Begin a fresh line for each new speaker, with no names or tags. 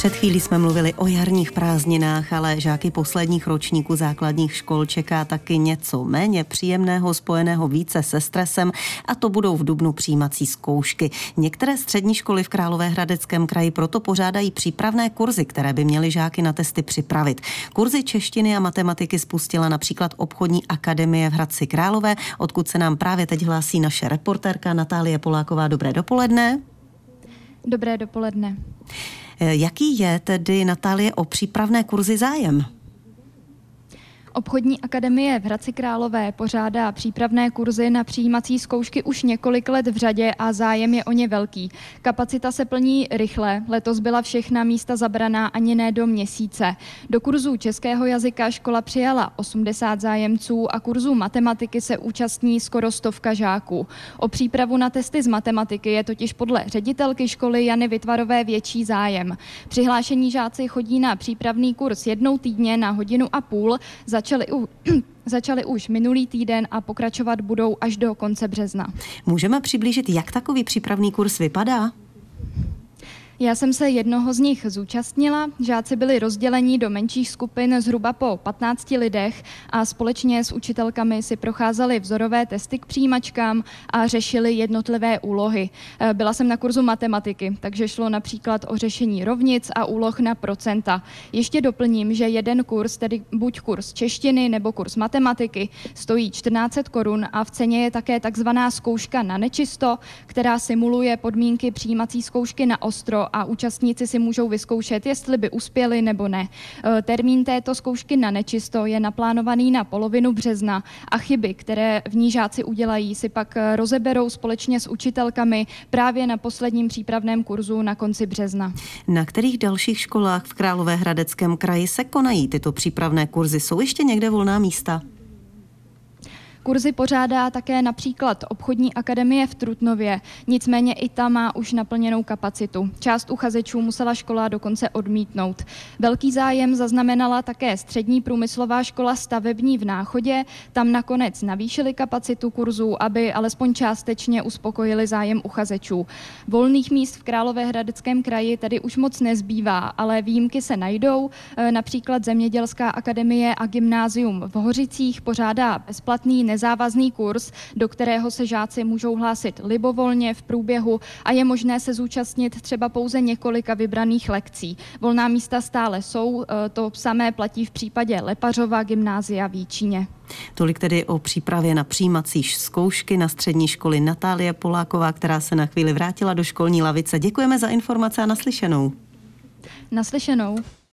Před chvílí jsme mluvili o jarních prázdninách, ale žáky posledních ročníků základních škol čeká taky něco méně příjemného, spojeného více se stresem a to budou v Dubnu přijímací zkoušky. Některé střední školy v Královéhradeckém kraji proto pořádají přípravné kurzy, které by měly žáky na testy připravit. Kurzy češtiny a matematiky spustila například obchodní akademie v Hradci Králové, odkud se nám právě teď hlásí naše reportérka Natálie Poláková. Dobré dopoledne.
Dobré dopoledne.
Jaký je tedy, Natálie, o přípravné kurzy zájem?
Obchodní akademie v Hradci Králové pořádá přípravné kurzy na přijímací zkoušky už několik let v řadě a zájem je o ně velký. Kapacita se plní rychle, letos byla všechna místa zabraná ani ne do měsíce. Do kurzů českého jazyka škola přijala 80 zájemců a kurzů matematiky se účastní skoro stovka žáků. O přípravu na testy z matematiky je totiž podle ředitelky školy Jany Vytvarové větší zájem. Přihlášení žáci chodí na přípravný kurz jednou týdně na hodinu a půl, za začaly, u, začaly už minulý týden a pokračovat budou až do konce března.
Můžeme přiblížit, jak takový přípravný kurz vypadá?
Já jsem se jednoho z nich zúčastnila. Žáci byli rozděleni do menších skupin zhruba po 15 lidech a společně s učitelkami si procházeli vzorové testy k přijímačkám a řešili jednotlivé úlohy. Eh, byla jsem na kurzu matematiky, takže šlo například o řešení rovnic a úloh na procenta. Ještě doplním, že jeden kurz, tedy buď kurz češtiny nebo kurz matematiky, stojí 14 korun a v ceně je také takzvaná zkouška na nečisto, která simuluje podmínky přijímací zkoušky na ostro a účastníci si můžou vyzkoušet, jestli by uspěli nebo ne. E, termín této zkoušky na nečisto je naplánovaný na polovinu března a chyby, které v ní žáci udělají, si pak e, rozeberou společně s učitelkami právě na posledním přípravném kurzu na konci března.
Na kterých dalších školách v Královéhradeckém kraji se konají tyto přípravné kurzy? Jsou ještě někde volná místa?
Kurzy pořádá také například obchodní akademie v Trutnově, nicméně i ta má už naplněnou kapacitu. Část uchazečů musela škola dokonce odmítnout. Velký zájem zaznamenala také střední průmyslová škola stavební v Náchodě. Tam nakonec navýšili kapacitu kurzů, aby alespoň částečně uspokojili zájem uchazečů. Volných míst v Královéhradeckém kraji tedy už moc nezbývá, ale výjimky se najdou. E, například Zemědělská akademie a gymnázium v Hořicích pořádá bezplatný nezávazný kurz, do kterého se žáci můžou hlásit libovolně v průběhu a je možné se zúčastnit třeba pouze několika vybraných lekcí. Volná místa stále jsou, e, to samé platí v případě Lepařova gymnázia v Jíčíně.
Tolik tedy o přípravě na přijímací zkoušky na střední školy Natálie Poláková, která se na chvíli vrátila do školní lavice. Děkujeme za informace a naslyšenou.
Naslyšenou.